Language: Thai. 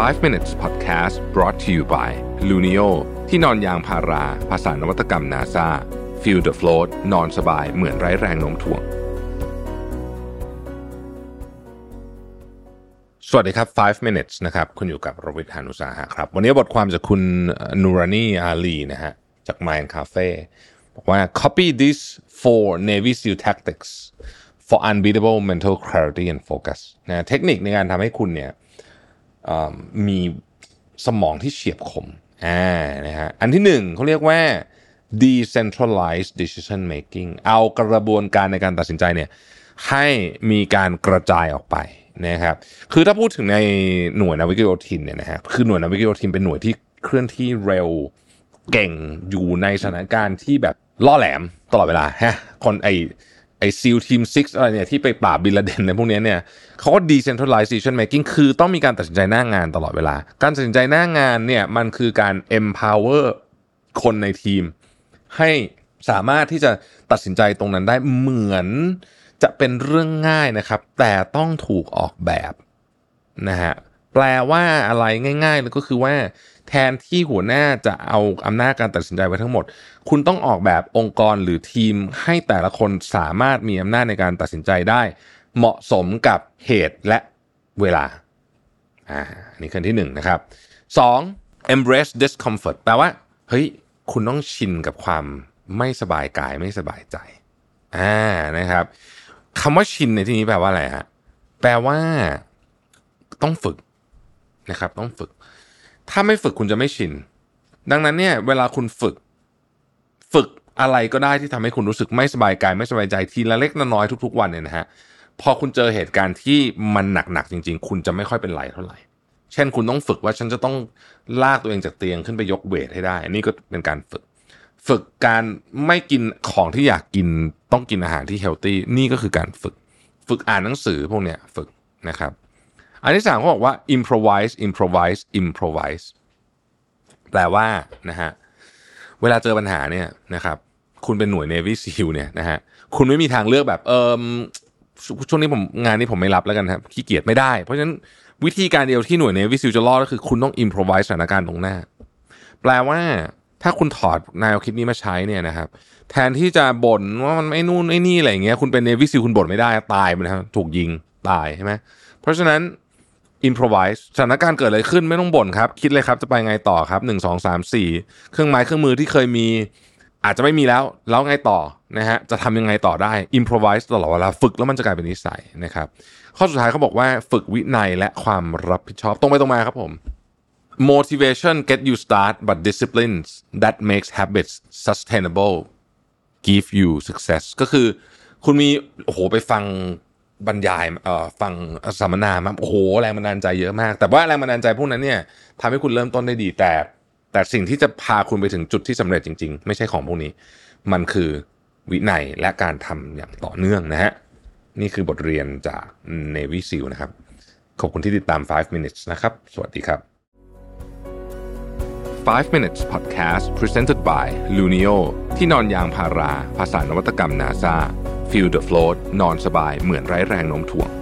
5 minutes podcast brought to you by Luno ที่นอนยางพารา ภาษานวัตกรรม NASA feel the float นอนสบายเหมือนไร้แรงโน้มถ่วง สวัสดีครับ 5 minutes นะครับ คุณอยู่กับรวิทยานุสาหะครับ วันนี้บทความจากคุณนูรานีอาลีนะฮะ จาก Mind Cafe บอกว่า copy this for Navy SEAL tactics for unbeatable mental clarity and focus นะเทคนิคในการทำให้คุณเนี่ย มีสมองที่เฉียบคมอ่านะฮะอันที่หนึ่งเขาเรียกว่า decentralized decision making เอากระบวนการในการตัดสินใจเนี่ยให้มีการกระจายออกไปนะครับ คือถ้าพูดถึงในหน่วยนาวิกโยธินเนี่ยนะฮะคือหน่วยนาวิกโยธินเป็นหน่วยที่เคลื่อนที่เร็วเก่งอยู่ในสถานการณ์ที่แบบล่อแหลมตลอดเวลาฮะคนไอ ไอ SEAL Team Six อะไรเนี่ยที่ไปปราบบินลาเดนพวกนี้เนี่ยเขาก็ decentralized decision making คือต้องมีการตัดสินใจหน้างานตลอดเวลา การตัดสินใจหน้างานเนี่ยมันคือการ empower คนในทีม ให้สามารถที่จะตัดสินใจตรงนั้นได้เหมือนจะเป็นเรื่องง่ายนะครับ แต่ต้องถูกออกแบบนะฮะ แปลว่าอะไรง่ายๆเลยก็คือว่าแทนที่หัวหน้าจะเอาอำนาจการตัดสินใจไว้ทั้งหมด คุณต้องออกแบบองค์กรหรือทีมให้แต่ละคนสามารถมีอำนาจในการตัดสินใจได้ เหมาะสมกับเหตุและเวลา อ่านี่ขั้นที่หนึ่งนะครับสอง embrace discomfort แปลว่า เฮ้ย คุณต้องชินกับความไม่สบายกายไม่สบายใจ อ่านะครับคำว่าชินในที่นี้แปลว่าอะไรฮะ แปลว่าต้องฝึก นะครับ ต้องฝึก ถ้าไม่ฝึกคุณจะไม่ชิน ดังนั้นเนี่ย เวลาคุณฝึก ฝึกอะไรก็ได้ที่ทำให้คุณรู้สึกไม่สบายกายไม่สบายใจทีละเล็กน้อยทุก ๆ วันเนี่ยนะฮะพอคุณเจอเหตุการณ์ที่มันหนักๆจริง ๆ คุณจะไม่ค่อยเป็นไรเท่าไหร่ เช่นคุณต้องฝึกว่าฉันจะต้องลากตัวเองจากเตียงขึ้นไปยกเวทให้ได้นนี้ก็เป็นการฝึก ฝึกการไม่กินของที่อยากกินต้องกินอาหารที่เฮลตี้นี่ก็คือการฝึก ฝึกอ่านหนังสือพวกเนี้ยฝึกนะครับ อันที่สามเขาบอกว่า improvise improvise improvise แปลว่านะฮะเวลาเจอปัญหาเนี่ยนะครับ คุณเป็นหน่วย Navy SEAL เนี่ยนะฮะคุณไม่มีทางเลือกแบบเออช่วงนี้ผมงานนี้ผมไม่รับแล้วกันครับขี้เกียจไม่ได้ เพราะฉะนั้นวิธีการเดียวที่หน่วย Navy SEAL จะรอดก็คือคุณต้อง improvise สถานการณ์ตรงหน้า แปลว่าถ้าคุณถอดแนวคิดนี้มาใช้เนี่ยนะครับ แทนที่จะบ่นว่ามันไม่นู่นไม่นี่อะไรเงี้ยคุณเป็น Navy SEAL คุณบ่นไม่ได้ตายไปนะครับถูกยิงตายใช่ไหมเพราะฉะนั้น improvise สถานการณ์เกิดอะไรขึ้นไม่ต้องบ่นครับ คิดเลยครับจะไปไงต่อครับหนึ่งสองสามสี่เครื่องไม้เครื่องมือที่เคยมีอาจจะไม่มีแล้ว แล้วไงต่อนะฮะจะทำยังไงต่อได้ improvise ตลอดเวลาฝึกแล้วมันจะกลายเป็นนิสัยนะครับ ข้อสุดท้ายเขาบอกว่าฝึกวินัยและความรับผิดชอบตรงไปตรงมาครับผม motivation get you start but disciplines that makes habits sustainable give you success ก็คือคุณมีโอ้โหไปฟัง บรรยายฟังสัมมนามาโอ้โหแรงบันดาลใจเยอะมาก แต่ว่าแรงบันดาลใจพวกนั้นเนี่ยทำให้คุณเริ่มต้นได้ดีแต่ แต่สิ่งที่จะพาคุณไปถึงจุดที่สำเร็จจริง ๆ ไม่ใช่ของพวกนี้ มันคือวินัยและการทำอย่างต่อเนื่องนะฮะนี่คือบทเรียนจาก Navy SEAL นะครับ ขอบคุณที่ติดตาม 5 minutes นะครับ สวัสดีครับ 5 minutes podcast presented by Luno ที่นอนยางพารา ภาษานวัตกรรม NASA feel the float นอนสบายเหมือนไร้แรงโน้มถ่วง